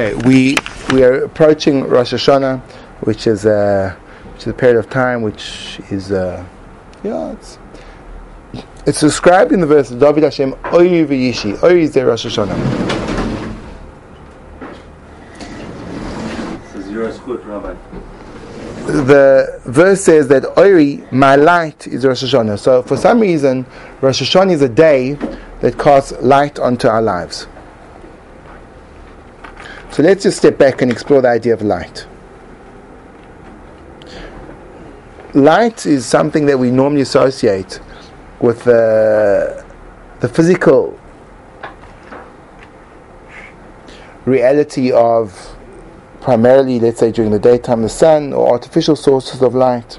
Okay, we we are approaching Rosh Hashanah, which is a which is a period of time which is uh, yeah it's it's described in the verse David Hashem Oy v'yishi Oy is the Rosh Hashanah. The verse says that Ori, my light, is Rosh Hashanah. So for some reason, Rosh Hashanah is a day that casts light onto our lives. So let's just step back and explore the idea of light. Light is something that we normally associate with uh, the physical reality of primarily, let's say, during the daytime, the sun or artificial sources of light.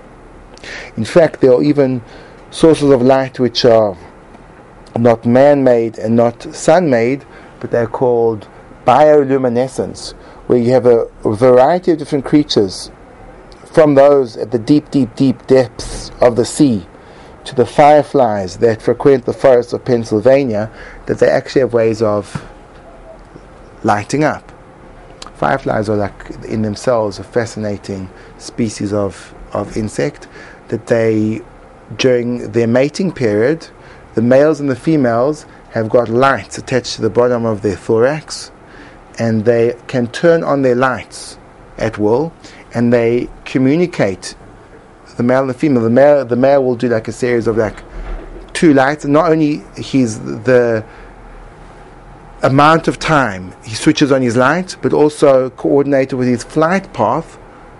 In fact, there are even sources of light which are not man made and not sun made, but they're called bioluminescence, where you have a, variety of different creatures, from those at the deep, deep, deep depths of the sea to the fireflies that frequent the forests of Pennsylvania, that they actually have ways of lighting up. Fireflies are like in themselves a fascinating species of, of insect that they during their mating period, the males and the females have got lights attached to the bottom of their thorax and they can turn on their lights at will and they communicate the male and the female. The male, the male will do like a series of like two lights, not only he's the amount of time he switches on his light, but also coordinated with his flight path,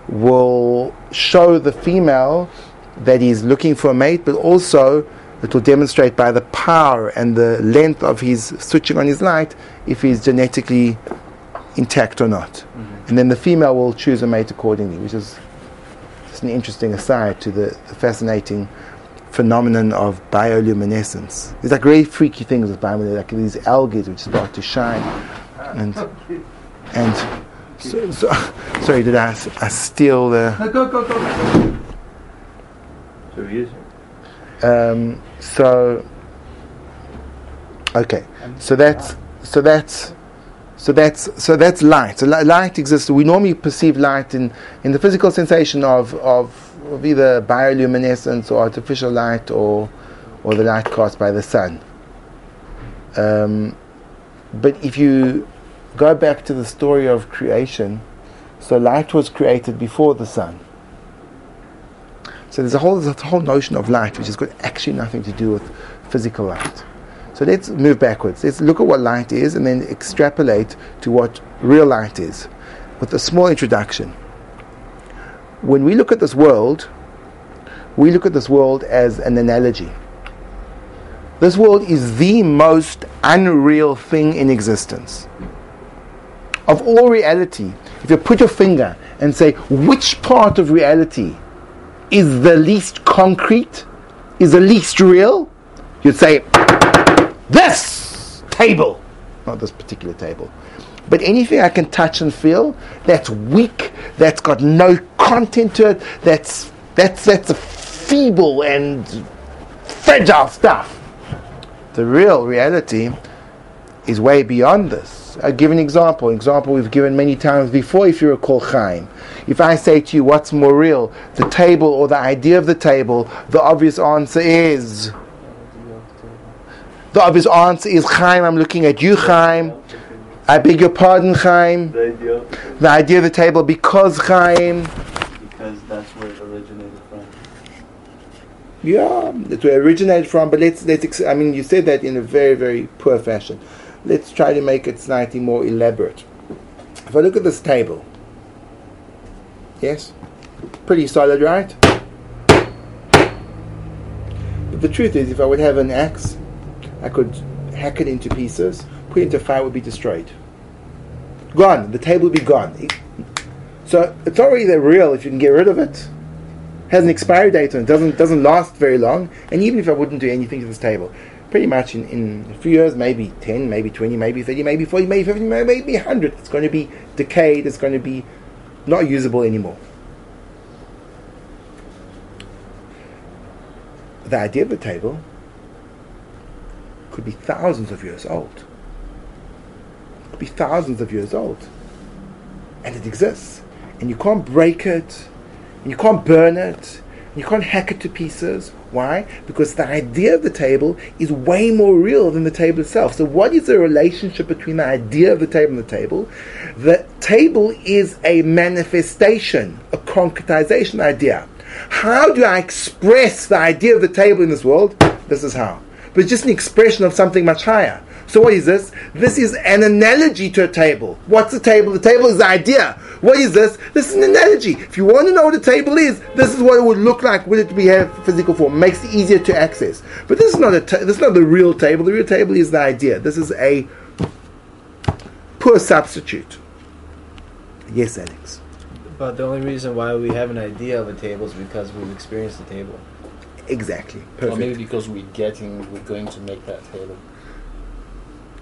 will show the female that he's looking for a mate, but also it will demonstrate by the power and the length of his switching on his light if he's genetically intact or not. Mm-hmm. And then the female will choose a mate accordingly, which is just an interesting aside to the, the fascinating phenomenon of bioluminescence. There's like really freaky things with bioluminescence, like these algae which start to shine. And, and so, so, sorry, did I, I steal the. No, go, go, go. So Um, so, okay, so that's so that's so that's so that's light. So light exists. We normally perceive light in, in the physical sensation of, of, of either bioluminescence or artificial light or or the light cast by the sun. Um, but if you go back to the story of creation, so light was created before the sun. So there's a whole there's a whole notion of light which has got actually nothing to do with physical light. So let's move backwards. Let's look at what light is and then extrapolate to what real light is with a small introduction. When we look at this world, we look at this world as an analogy. This world is the most unreal thing in existence. Of all reality, if you put your finger and say which part of reality is the least concrete, is the least real, you'd say this table, not this particular table, but anything I can touch and feel that's weak, that's got no content to it, that's that's that's a feeble and fragile stuff. The real reality is way beyond this. I'll give an example. An example we've given many times before, if you recall Chaim. If I say to you, what's more real, the table or the idea of the table, the obvious answer is the obvious answer is Chaim, I'm looking at you, Chaim. I beg your pardon, Chaim. The idea. The idea of the table because Chaim. Because that's where it originated from. Yeah, that's where it originated from. But let's let's. I mean, you said that in a very very poor fashion. Let's try to make it slightly more elaborate. If I look at this table, yes, pretty solid, right? But the truth is, if I would have an axe I could hack it into pieces, put it into fire, it would be destroyed. Gone. The table would be gone. So it's already that real if you can get rid of it. Has an expiry date on it, doesn't doesn't last very long, and even if I wouldn't do anything to this table, pretty much in, in a few years, maybe 10, maybe 20, maybe 30, maybe 40, maybe 50, maybe 100, it's going to be decayed, it's going to be not usable anymore. The idea of the table could be thousands of years old. Could be thousands of years old. and it exists, and you can't break it, and you can't burn it, and you can't hack it to pieces. Why? Because the idea of the table is way more real than the table itself. So, what is the relationship between the idea of the table and the table? The table is a manifestation, a concretization idea. How do I express the idea of the table in this world? This is how. But it's just an expression of something much higher. So what is this? This is an analogy to a table. What's the table? The table is the idea. What is this? This is an analogy. If you want to know what a table is, this is what it would look like with it be have physical form. Makes it easier to access. But this is not a ta- this is not the real table. The real table is the idea. This is a poor substitute. Yes, Alex. But the only reason why we have an idea of a table is because we've experienced the table. Exactly. Or Perfect. maybe because we're getting, we're going to make that table.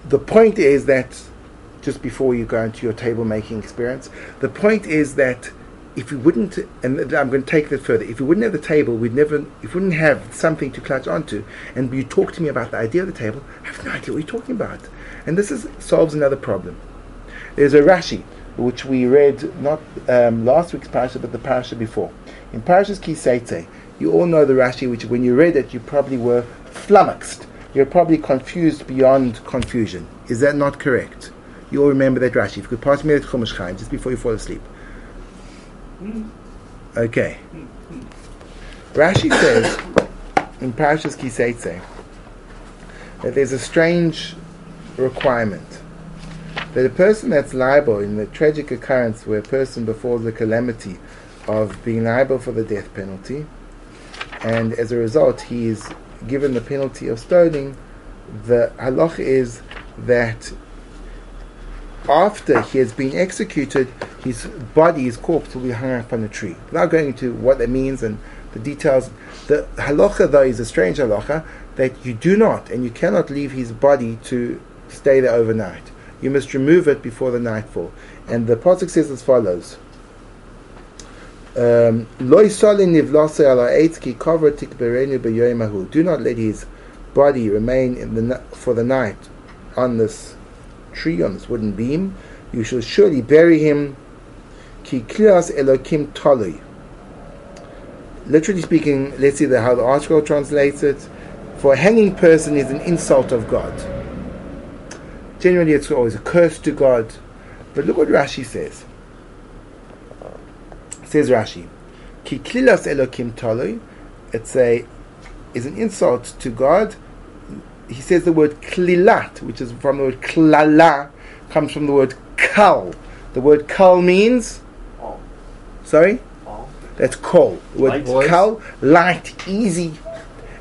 the point is that just before you go into your table making experience, the point is that if we wouldn't, and I'm going to take that further, if we wouldn't have the table, we'd never, if we wouldn't have something to clutch onto, and you talk to me about the idea of the table, I have no idea what you're talking about. And this is, solves another problem. There's a Rashi, which we read not um, last week's parasha, but the parasha before. In Parashas Kiseite, you all know the Rashi, which when you read it, you probably were flummoxed. You're probably confused beyond confusion. Is that not correct? You all remember that Rashi. If you could pass me that Chumash Chaim just before you fall asleep. Okay. Rashi says in Parashas Kiseitze that there's a strange requirement that a person that's liable in the tragic occurrence where a person befalls the calamity of being liable for the death penalty, and as a result he is given the penalty of stoning, the halach is that after he has been executed, his body, his corpse, will be hung up on a tree. Without going into what that means and the details, the halacha though is a strange halacha that you do not and you cannot leave his body to stay there overnight. You must remove it before the nightfall. And the pasuk says as follows. Um. Do not let his body remain in the for the night on this tree, on this wooden beam. You shall surely bury him. Elokim. Literally speaking, let's see the, how the article translates it. For a hanging person is an insult of God. Generally, it's always a curse to God. But look what Rashi says. Says Rashi, Ki klilas elokim taloi. It's a is an insult to God. He says the word klilat, which is from the word klala, comes from the word kal. The word kal means sorry. That's kol. The word Light. kal, light, easy.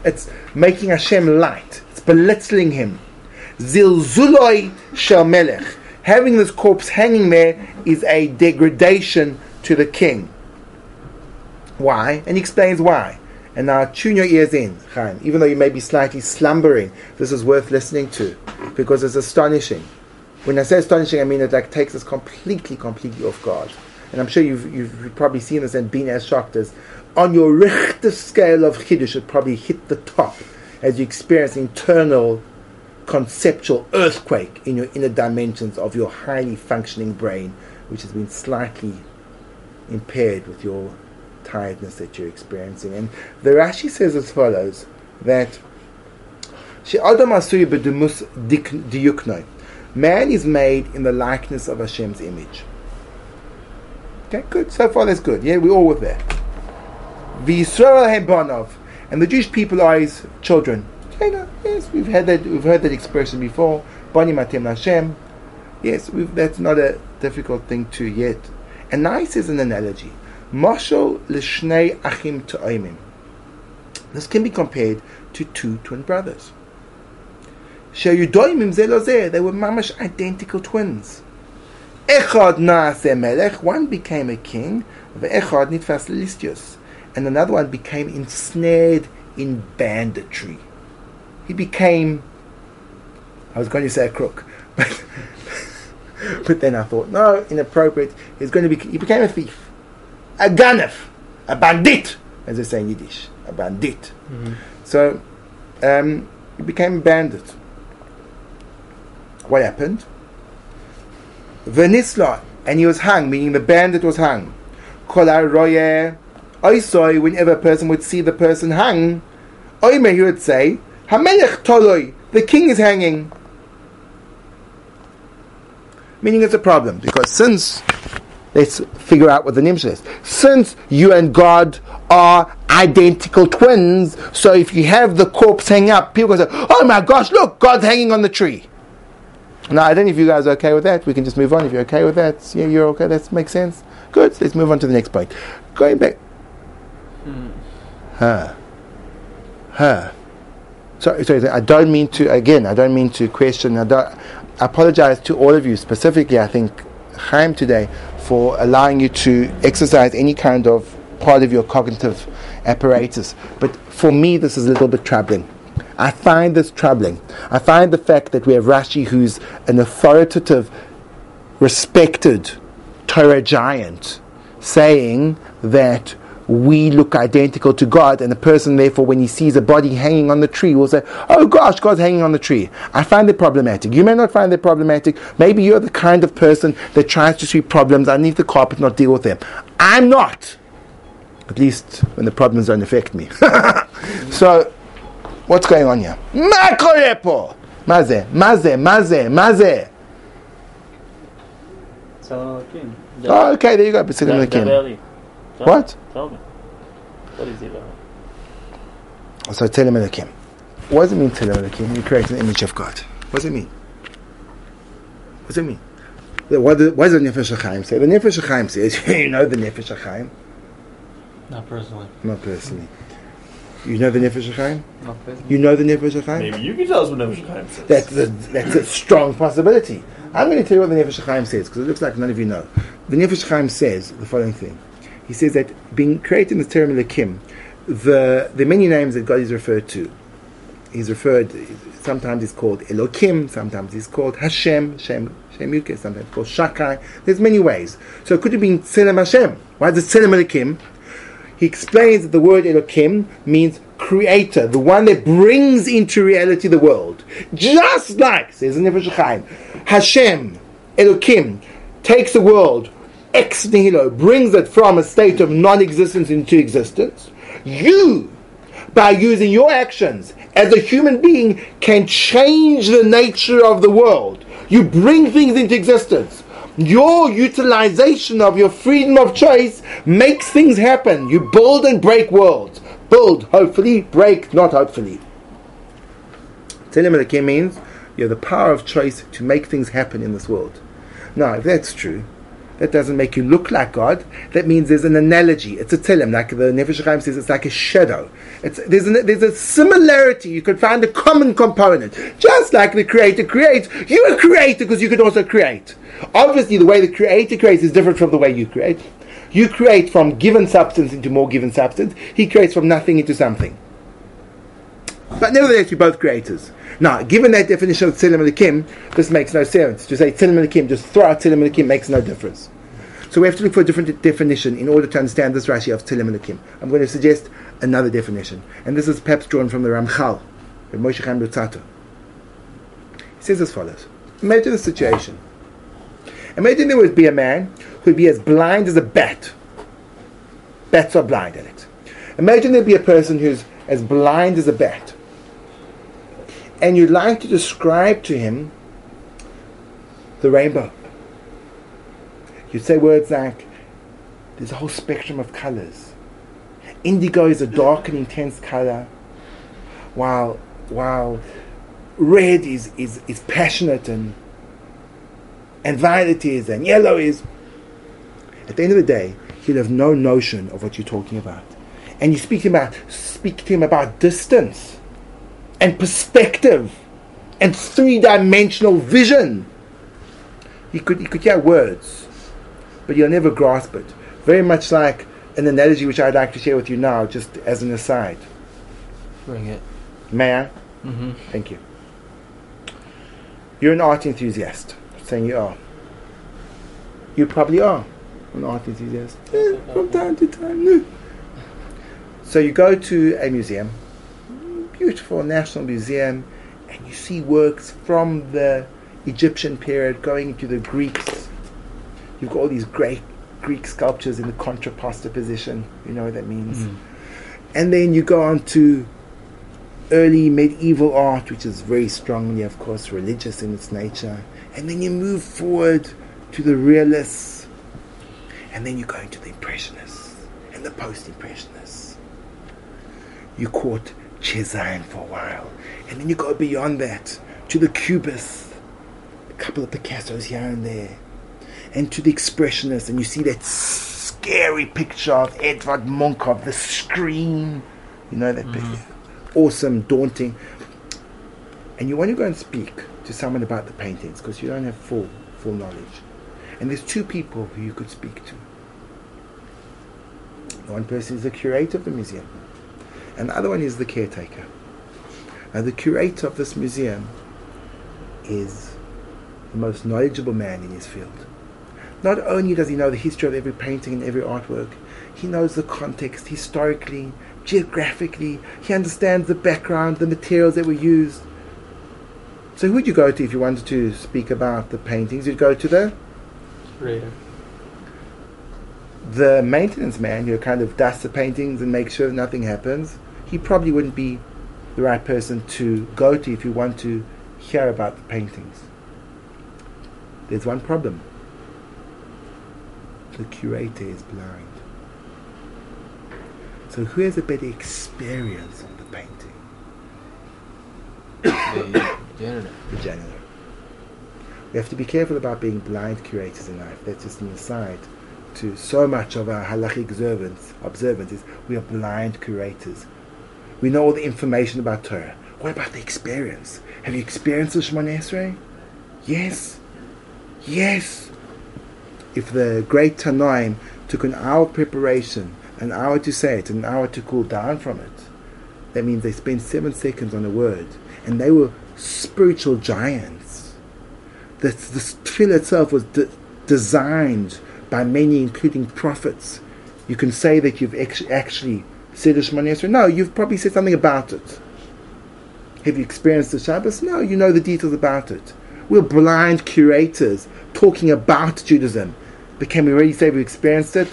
It's making Hashem light. It's belittling him. Zilzuloi shel melech. Having this corpse hanging there is a degradation to the king. Why? And he explains why. And now tune your ears in, Chaim. Even though you may be slightly slumbering, this is worth listening to because it's astonishing. When I say astonishing, I mean it like takes us completely, completely off guard. And I'm sure you've, you've probably seen this and been as shocked as on your Richter scale of chidush, it probably hit the top as you experience internal conceptual earthquake in your inner dimensions of your highly functioning brain, which has been slightly impaired with your tiredness that you're experiencing. And the Rashi says as follows that. Man is made in the likeness of Hashem's image. Okay, good. So far, that's good. Yeah, we're all with that. V'Yisrael hebanov, and the Jewish people are his children. Okay, no, yes, we've had that. We've heard that expression before. Banim atem Hashem. Yes, that's not a difficult thing to yet. And nice is an analogy. Mashal l'shnei achim ta'imim. This can be compared to two twin brothers. Sheyudoimim ze lo. They were mamash identical twins. Echad naaseh melech. One became a king. Ve'echad nitfas listius. And another one became ensnared in banditry. He became. I was going to say a crook, but but then I thought no, inappropriate. He's going to be. He became a thief, a ganef, a bandit, as they say in Yiddish, a bandit. So um, he became a bandit. What happened? Venisla, and he was hung, meaning the bandit was hung. Kol roye oisoi, whenever a person would see the person hung, oimer he would say, Hamelech toloi, the king is hanging. Meaning it's a problem, because since, let's figure out what the nimshal is. Since you and God are identical twins, so if you have the corpse hanging up, people say, oh my gosh, look, God's hanging on the tree. Now, I don't know if you guys are okay with that. We can just move on. If you're okay with that, yeah, you're okay. That makes sense. Good. Let's move on to the next point. Going back. Huh. Huh. Sorry, sorry. I don't mean to. Again, I don't mean to question. I, I apologize to all of you, specifically. I think Chaim today for allowing you to exercise any kind of part of your cognitive apparatus. But for me, this is a little bit troubling. I find this troubling. I find the fact that we have Rashi, who's an authoritative, respected Torah giant, saying that we look identical to God, and the person, therefore, when he sees a body hanging on the tree, will say, Oh gosh, God's hanging on the tree. I find it problematic. You may not find it problematic. Maybe you're the kind of person that tries to see problems underneath the carpet, not deal with them. I'm not. At least when the problems don't affect me. so, what's going on here? Makorepo! Maze, maze, maze, maze. So, oh, okay, there you go. B'tzelem Elokim. What? Tell me. What is it? About? So Tzelem Elokim. What does it mean Tzelem Elokim? You create an image of God. What does it mean? What does it mean? What does, what does the Nefesh HaChaim say? The Nefesh HaChaim says, you know the Nefesh HaChaim? Not personally. Not personally. You know the Nefesh HaChaim? Not personally. You know the Nefesh HaChaim? Maybe you can tell us what Nefesh Chaim says. That's a, that's a strong possibility. I'm going to tell you what the Nefesh Chaim says because it looks like none of you know. The Nefesh Chaim says the following thing. He says that being created in the term Elohim, the the many names that God is referred to. He's referred. Sometimes he's called Elohim. Sometimes he's called Hashem. Shem Shem Yuke. Sometimes called Shakai. There's many ways. So it could have been Tzelem Hashem. Why is it Tzelem Elohim? He explains that the word Elohim means creator, the one that brings into reality the world. Just like, says the Nefesh Hashem, Elohim, takes the world ex nihilo, brings it from a state of non existence into existence. You, by using your actions as a human being, can change the nature of the world. You bring things into existence. Your utilization of your freedom of choice makes things happen. You build and break worlds. Build, hopefully, break, not hopefully. Tzelem Elokim means you have the power of choice to make things happen in this world. Now, if that's true, that doesn't make you look like God. That means there's an analogy. It's a tzelem, like the Nefesh Chaim says, it's like a shadow. It's, there's, an, there's a similarity. You could find a common component. Just like the Creator creates, you are a creator because you could also create. Obviously, the way the Creator creates is different from the way you create. You create from given substance into more given substance. He creates from nothing into something. But nevertheless, you're both creators. Now, given that definition of Tzilim Elikim, this makes no sense. To say Tzilim Elikim, just throw out Tzilim Elikim makes no difference. So we have to look for a different definition in order to understand this Rashi of Tzilim Elikim. I'm going to suggest another definition. And this is perhaps drawn from the Ramchal, the Moshe Chaim Luzzatto. He says as follows. Imagine the situation. Imagine there would be a man who would be as blind as a bat. Bats are blind, Alex. Imagine there'd be a person who's as blind as a bat and you'd like to describe to him the rainbow. You'd say words like, there's a whole spectrum of colors. Indigo is a dark and intense color, while, while red is, is, is passionate and, and violet is and yellow is. At the end of the day, he'll have no notion of what you're talking about. And you speak to him about, speak to him about distance and perspective and three dimensional vision. You could, you could hear words, but you'll never grasp it. Very much like an analogy which I'd like to share with you now, just as an aside. Bring it. May I? Mm-hmm. Thank you. You're an art enthusiast. Saying you are. You probably are an art enthusiast. From time to time. no. So you go to a museum, beautiful national museum, and you see works from the Egyptian period going into the Greeks, You've got all these great Greek sculptures in the contrapposto position. You know what that means. Mm. And then you go on to early medieval art, which is very strongly, of course, religious in its nature. And then you move forward to the realists. And then you go into the impressionists and the post impressionists. You caught Cezanne for a while. And then you go beyond that to the Cubists, a couple of Picassos here and there. And to the expressionists, and you see that scary picture of Edvard Munch of the scream. You know that picture? Mm-hmm. Awesome, daunting. And you want to go and speak to someone about the paintings because you don't have full full knowledge. And there's two people who you could speak to. One person is the curator of the museum, and the other one is the caretaker. Now, the curator of this museum is the most knowledgeable man in his field. Not only does he know the history of every painting and every artwork, he knows the context historically, geographically, he understands the background, the materials that were used. So, who would you go to if you wanted to speak about the paintings? You'd go to the curator. the maintenance man who kind of dusts the paintings and makes sure nothing happens, he probably wouldn't be the right person to go to if you want to hear about the paintings. There's one problem. The curator is blind. So who has a better experience of the painting? The janitor. The janitor. We have to be careful about being blind curators in life. That's just an aside to so much of our halachic observance, observance is we are blind curators. We know all the information about Torah. What about the experience? Have you experienced the Shemon Esrei? Yes. Yes. If the great Tanoim took an hour preparation, an hour to say it, an hour to cool down from it, that means they spent seven seconds on a word. And they were spiritual giants. The, the tefillah itself was de- designed by many, including prophets. You can say that you've ex- actually said a Shemon Esrei. No, you've probably said something about it. Have you experienced the Shabbos? No, you know the details about it. We're blind curators talking about Judaism. But can we really say we experienced it?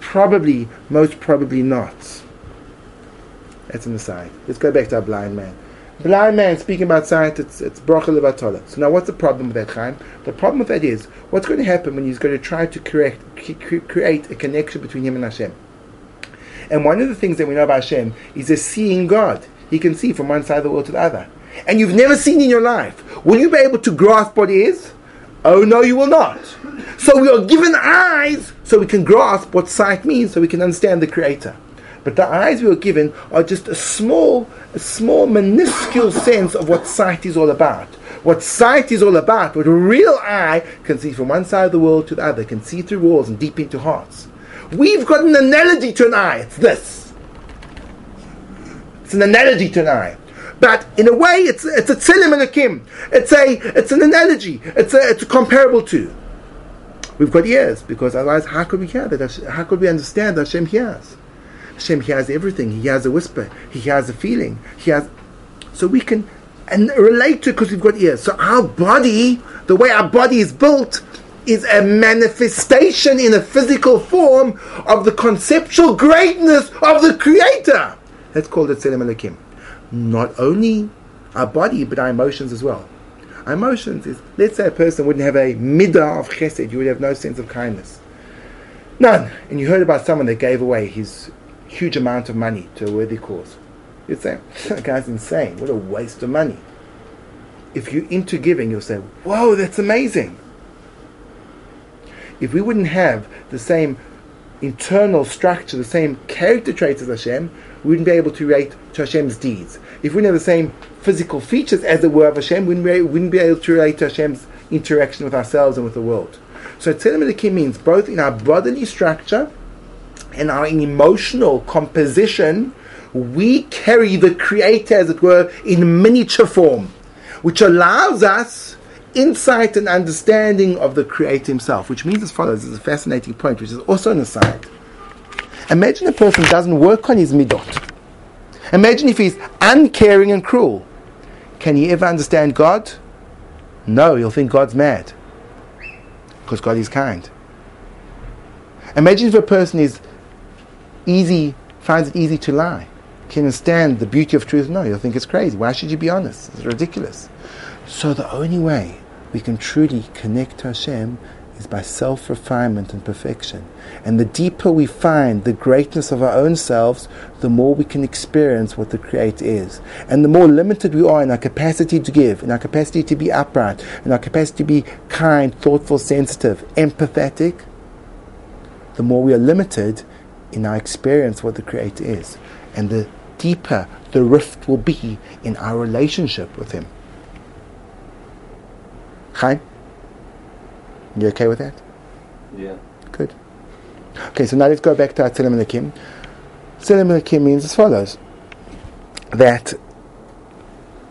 Probably, most probably not. That's an aside. Let's go back to our blind man. Blind man speaking about sight, it's, it's bracha levatola. So now what's the problem with that, Chaim? The problem with that is, what's going to happen when he's going to try to correct, cre- create a connection between him and Hashem? And one of the things that we know about Hashem is a seeing God. He can see from one side of the world to the other. And you've never seen in your life. Will you be able to grasp what is? Oh no, you will not. So we are given eyes so we can grasp what sight means, so we can understand the Creator. But the eyes we were given are just a small, a small, minuscule sense of what sight is all about. What sight is all about, what a real eye can see from one side of the world to the other, can see through walls and deep into hearts. We've got an analogy to an eye. It's this. It's an analogy to an eye. But in a way, it's it's a tzilim and a kim. It's a it's an analogy. It's a it's comparable to. We've got ears because otherwise, how could we hear that? How could we understand that Hashem hears? Hashem hears everything. He hears a whisper. He hears a feeling. He has, so we can and relate to it because we've got ears. So our body, the way our body is built, is a manifestation in a physical form of the conceptual greatness of the Creator. That's called the Tzelem Elokim. Not only our body, but our emotions as well. Our emotions is, let's say a person wouldn't have a midah of chesed, you would have no sense of kindness. None. And you heard about someone that gave away his huge amount of money to a worthy cause. You'd say, that guy's insane. What a waste of money. If you're into giving, you'll say, whoa, that's amazing. If we wouldn't have the same internal structure, the same character traits as Hashem, we wouldn't be able to relate to Hashem's deeds. If we didn't have the same physical features as it were of Hashem, we wouldn't be, able to relate to Hashem's interaction with ourselves and with the world. So Tzelem means both in our bodily structure and our emotional composition, we carry the Creator, as it were, in miniature form, which allows us insight and understanding of the Creator Himself, which means as follows. Is a fascinating point, which is also an aside. Imagine a person doesn't work on his midot. Imagine if he's uncaring and cruel. Can he ever understand God? No, he'll think God's mad. Because God is kind. Imagine if a person is easy, finds it easy to lie. Can understand the beauty of truth? No, you'll think it's crazy. Why should you be honest? It's ridiculous. So the only way we can truly connect to Hashem is by self refinement and perfection. And the deeper we find the greatness of our own selves, the more we can experience what the Creator is. And the more limited we are in our capacity to give, in our capacity to be upright, in our capacity to be kind, thoughtful, sensitive, empathetic, the more we are limited in our experience what the Creator is. And the deeper the rift will be in our relationship with Him. Chaim? You okay with that? Yeah. Good. Okay, so now let's go back to our Tzilim Lakim. Tzilim Lakim means as follows that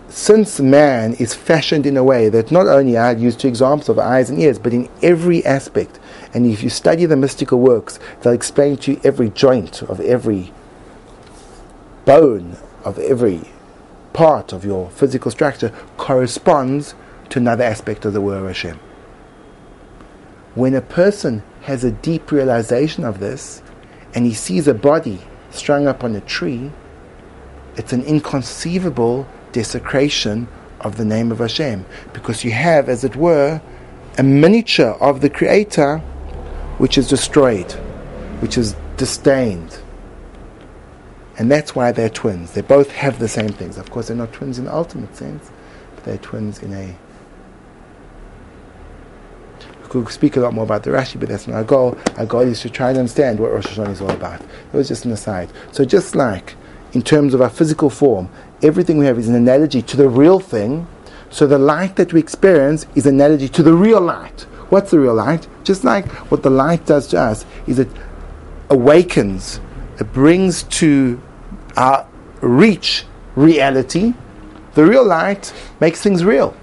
since man is fashioned in a way that not only I use two examples of eyes and ears, but in every aspect, and if you study the mystical works, they'll explain to you every joint of every bone of every part of your physical structure corresponds to another aspect of the word Hashem. When a person has a deep realization of this and he sees a body strung up on a tree, it's an inconceivable desecration of the name of Hashem because you have, as it were, a miniature of the Creator which is destroyed, which is disdained. And that's why they're twins. They both have the same things. Of course, they're not twins in the ultimate sense, but they're twins in a could speak a lot more about the Rashi, but that's not our goal. Our goal is to try and understand what Rosh Hashanah is all about. It was just an aside. So just like in terms of our physical form, everything we have is an analogy to the real thing. So the light that we experience is an analogy to the real light. What's the real light? Just like what the light does to us is it awakens, it brings to our reach reality. The real light makes things real.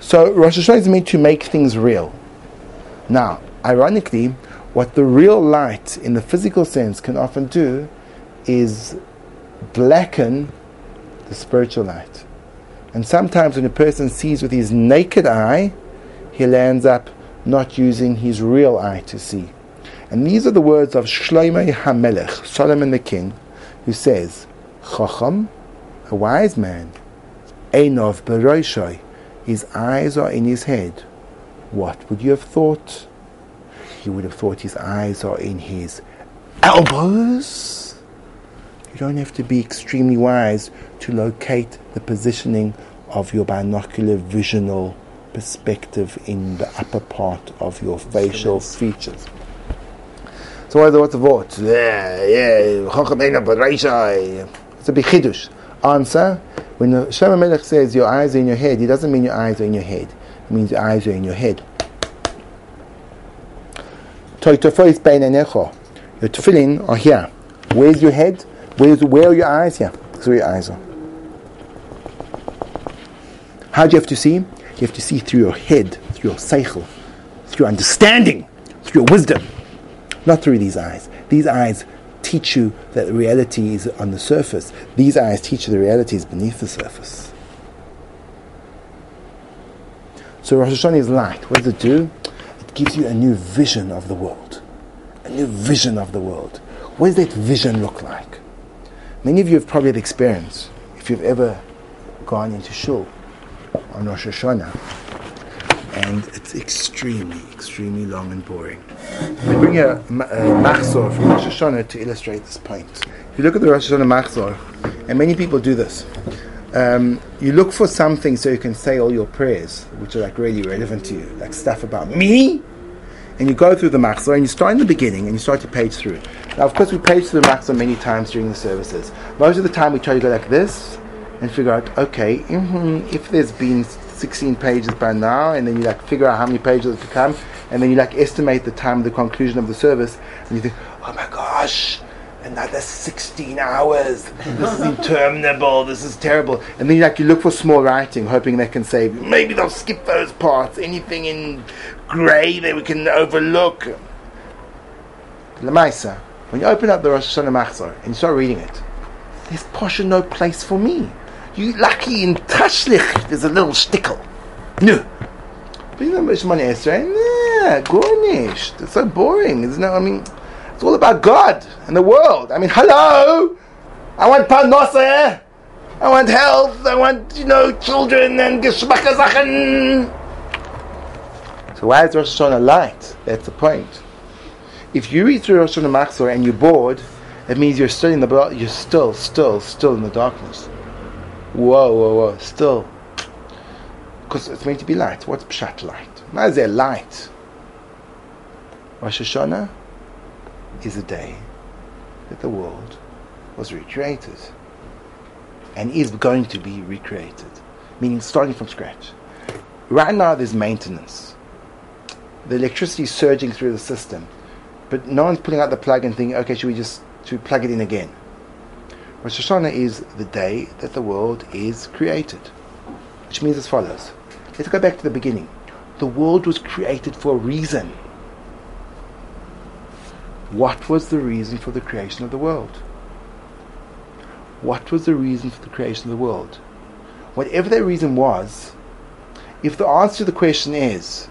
So Rosh Hashanah is meant to make things real. Now, ironically, what the real light in the physical sense can often do is blacken the spiritual light. And sometimes when a person sees with his naked eye, he lands up not using his real eye to see. And these are the words of Shlomo HaMelech, Solomon the king, who says, Chacham, a wise man, Einov Beroishoi, his eyes are in his head. What would you have thought? You would have thought his eyes are in his elbows. You don't have to be extremely wise to locate the positioning of your binocular visional perspective in the upper part of your facial features. So what's the, what's the vote? Yeah, yeah. Chacham Einov Beroishoi. It's a big chidush. Answer: When the Shema Melech says your eyes are in your head, it doesn't mean your eyes are in your head means your eyes are in your head. Your tefillin are here. Where's your head? Where's, where are your eyes? Here. That's where your eyes are. How do you have to see? You have to see through your head, through your seichel, through your understanding, through your wisdom. Not through these eyes. These eyes teach you that the reality is on the surface. These eyes teach you the reality is beneath the surface. So Rosh Hashanah is light. What does it do? It gives you a new vision of the world. A new vision of the world. What does that vision look like? Many of you have probably had experience, if you've ever gone into shul on Rosh Hashanah, and it's extremely, extremely long and boring. I bring a, a machzor from Rosh Hashanah to illustrate this point. If you look at the Rosh Hashanah machzor, and many people do this, um, you look for something so you can say all your prayers, which are like really relevant to you, like stuff about me. And you go through the machzor and you start in the beginning and you start to page through. Now, of course, we page through the machzor many times during the services. Most of the time, we try to go like this and figure out, okay, mm-hmm, if there's been 16 pages by now, and then you like figure out how many pages to come, and then you like estimate the time of the conclusion of the service, and you think, oh my gosh, another 16 hours. This is interminable. This is terrible. And then you like you look for small writing, hoping they can say maybe they'll skip those parts. Anything in grey that we can overlook. Lamaisa, when you open up the Rosh Hashanah Machzor and you start reading it, there's posher no place for me. You lucky in Tashlich, there's a little stickle. No. But you know Mishman Esrei, Yeah, garnished. It's so boring. It's no, I mean, it's all about God and the world. I mean, hello. I want parnasa. I want health. I want you know children and geschmacke Sachen. So why is Rosh Hashanah light? That's the point. If you read through Rosh Hashanah Machzor and you're bored, it means you're still in the you're still, still, still in the darkness. Whoa, whoa, whoa, still. Because it's meant to be light. What's pshat light? Why is there light? Rosh Hashanah is a day that the world was recreated and is going to be recreated, meaning starting from scratch. Right now, there's maintenance. The electricity is surging through the system, but no one's pulling out the plug and thinking, okay, should we just to plug it in again? Rosh Hashanah is the day that the world is created, which means as follows. Let's go back to the beginning. The world was created for a reason. What was the reason for the creation of the world? What was the reason for the creation of the world? Whatever that reason was, if the answer to the question is,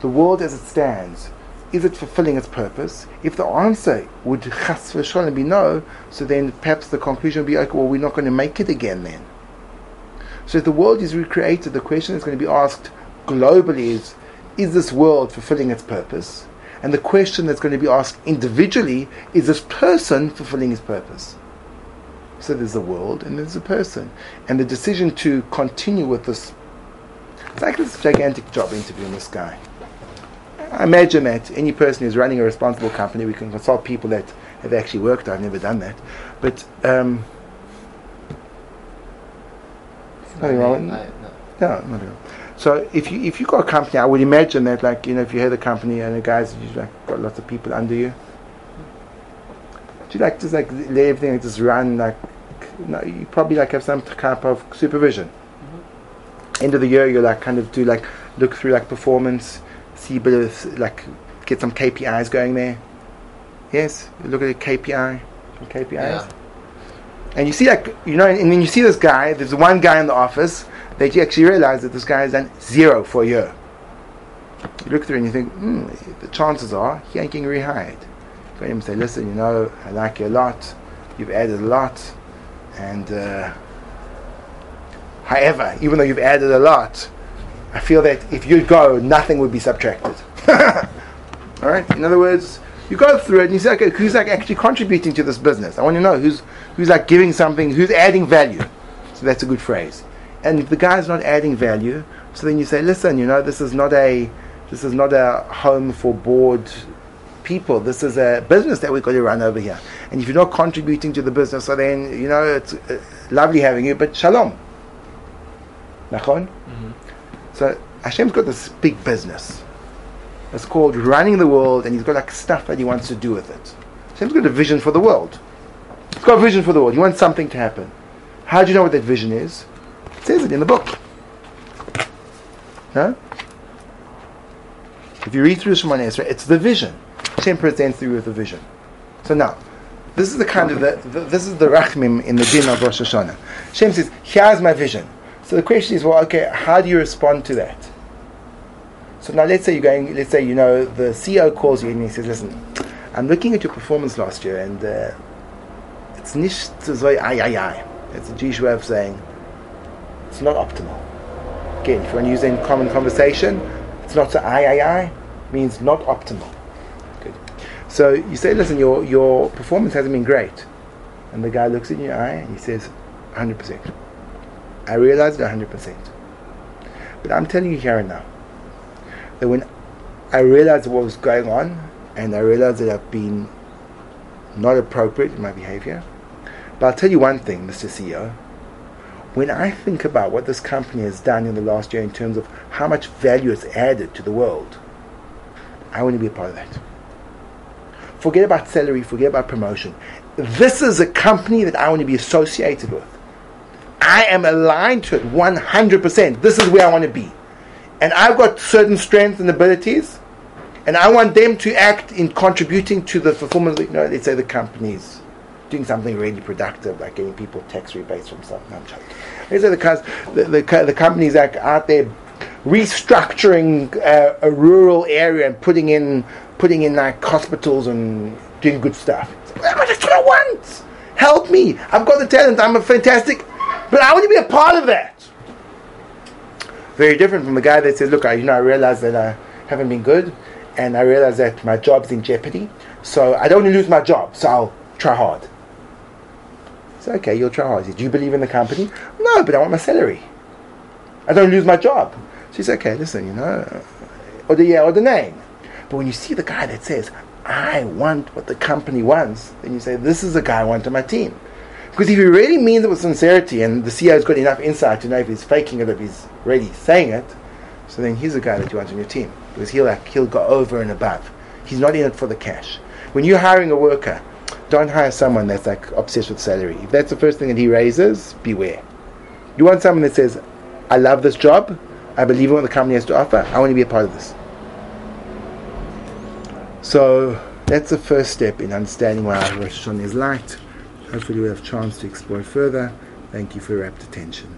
the world as it stands, is it fulfilling its purpose? If the answer would chas be no, so then perhaps the conclusion would be, okay, well, we're not going to make it again then. So if the world is recreated, the question that's going to be asked globally is, is this world fulfilling its purpose? And the question that's going to be asked individually is this person fulfilling his purpose? So there's a world and there's a person. And the decision to continue with this, it's like this gigantic job interviewing this guy. I imagine that any person who's running a responsible company, we can consult people that have actually worked. I've never done that. But, um, nothing wrong with I- no. no, not at all. So if you if you got a company, I would imagine that like you know if you had a company and the guys you like got lots of people under you. Do you like just like let everything like, just run like? No, you probably like have some type of supervision. Mm-hmm. End of the year, you like kind of do like look through like performance, see a bit of like get some KPIs going there. Yes, you look at the KPI, some KPIs. Yeah. And you see, like, you know, and then you see this guy, there's one guy in the office that you actually realize that this guy has done zero for a year. You look through and you think, hmm, the chances are he ain't getting rehired. Go to him and say, listen, you know, I like you a lot, you've added a lot, and uh, however, even though you've added a lot, I feel that if you go, nothing would be subtracted. All right. In other words, you go through it and you say, okay, who's like actually contributing to this business? I want to know who's who's like giving something, who's adding value. So that's a good phrase. And if the guy's not adding value, so then you say, listen, you know, this is not a this is not a home for bored people. This is a business that we've got to run over here. And if you're not contributing to the business, so then you know it's uh, lovely having you, but shalom. Nachon? So Hashem's got this big business. It's called running the world, and he's got like stuff that he wants to do with it. Hashem's got a vision for the world. He's got a vision for the world. He wants something to happen. How do you know what that vision is? Says it in the book. No? If you read through Shemon Esra, it's the vision. Hashem presents you with a vision. So now, this is the kind of the, the this is the rachmim in the din of Rosh Hashanah. Hashem says, "Here's my vision." So the question is, well, okay, how do you respond to that? So now, let's say you're going. Let's say you know the CEO calls you and he says, "Listen, I'm looking at your performance last year, and uh, it's nicht so ay ay ay." It's a Jewish way of saying it's not optimal. Again, if you want to use it in common conversation, it's not so ay ay ay. Means not optimal. Good. So you say, "Listen, your your performance hasn't been great," and the guy looks in your eye and he says, "100 percent." I realized it 100 percent. But I'm telling you here and now that when I realized what was going on and I realized that I've been not appropriate in my behavior. But I'll tell you one thing, Mr. CEO. When I think about what this company has done in the last year in terms of how much value it's added to the world, I want to be a part of that. Forget about salary, forget about promotion. This is a company that I want to be associated with. I am aligned to it 100%. This is where I want to be and I've got certain strengths and abilities, and I want them to act in contributing to the fulfillment. Of, you know, let's say the company's doing something really productive, like getting people tax rebates from something. No, I'm joking. Let's say the, cus- the, the, the company's like out there restructuring uh, a rural area and putting in putting in like hospitals and doing good stuff. That's what I want. Help me. I've got the talent. I'm a fantastic, but I want to be a part of that. Very different from the guy that says, "Look, I, you know, I realize that I haven't been good, and I realize that my job's in jeopardy. So I don't want to lose my job. So I'll try hard." So okay, you'll try. Do you believe in the company? No, but I want my salary. I don't lose my job. So he's okay. Listen, you know, or the yeah, or the name. But when you see the guy that says, "I want what the company wants," then you say, "This is the guy I want on my team." Because if he really means it with sincerity, and the CEO's got enough insight to know if he's faking it or if he's really saying it, so then he's the guy that you want on your team because he'll he'll go over and above. He's not in it for the cash. When you're hiring a worker, don't hire someone that's like obsessed with salary. If that's the first thing that he raises, beware. You want someone that says, "I love this job. I believe in what the company has to offer. I want to be a part of this." So that's the first step in understanding why Rosh Hashanah is light. Hopefully, we'll have a chance to explore further. Thank you for your rapt attention.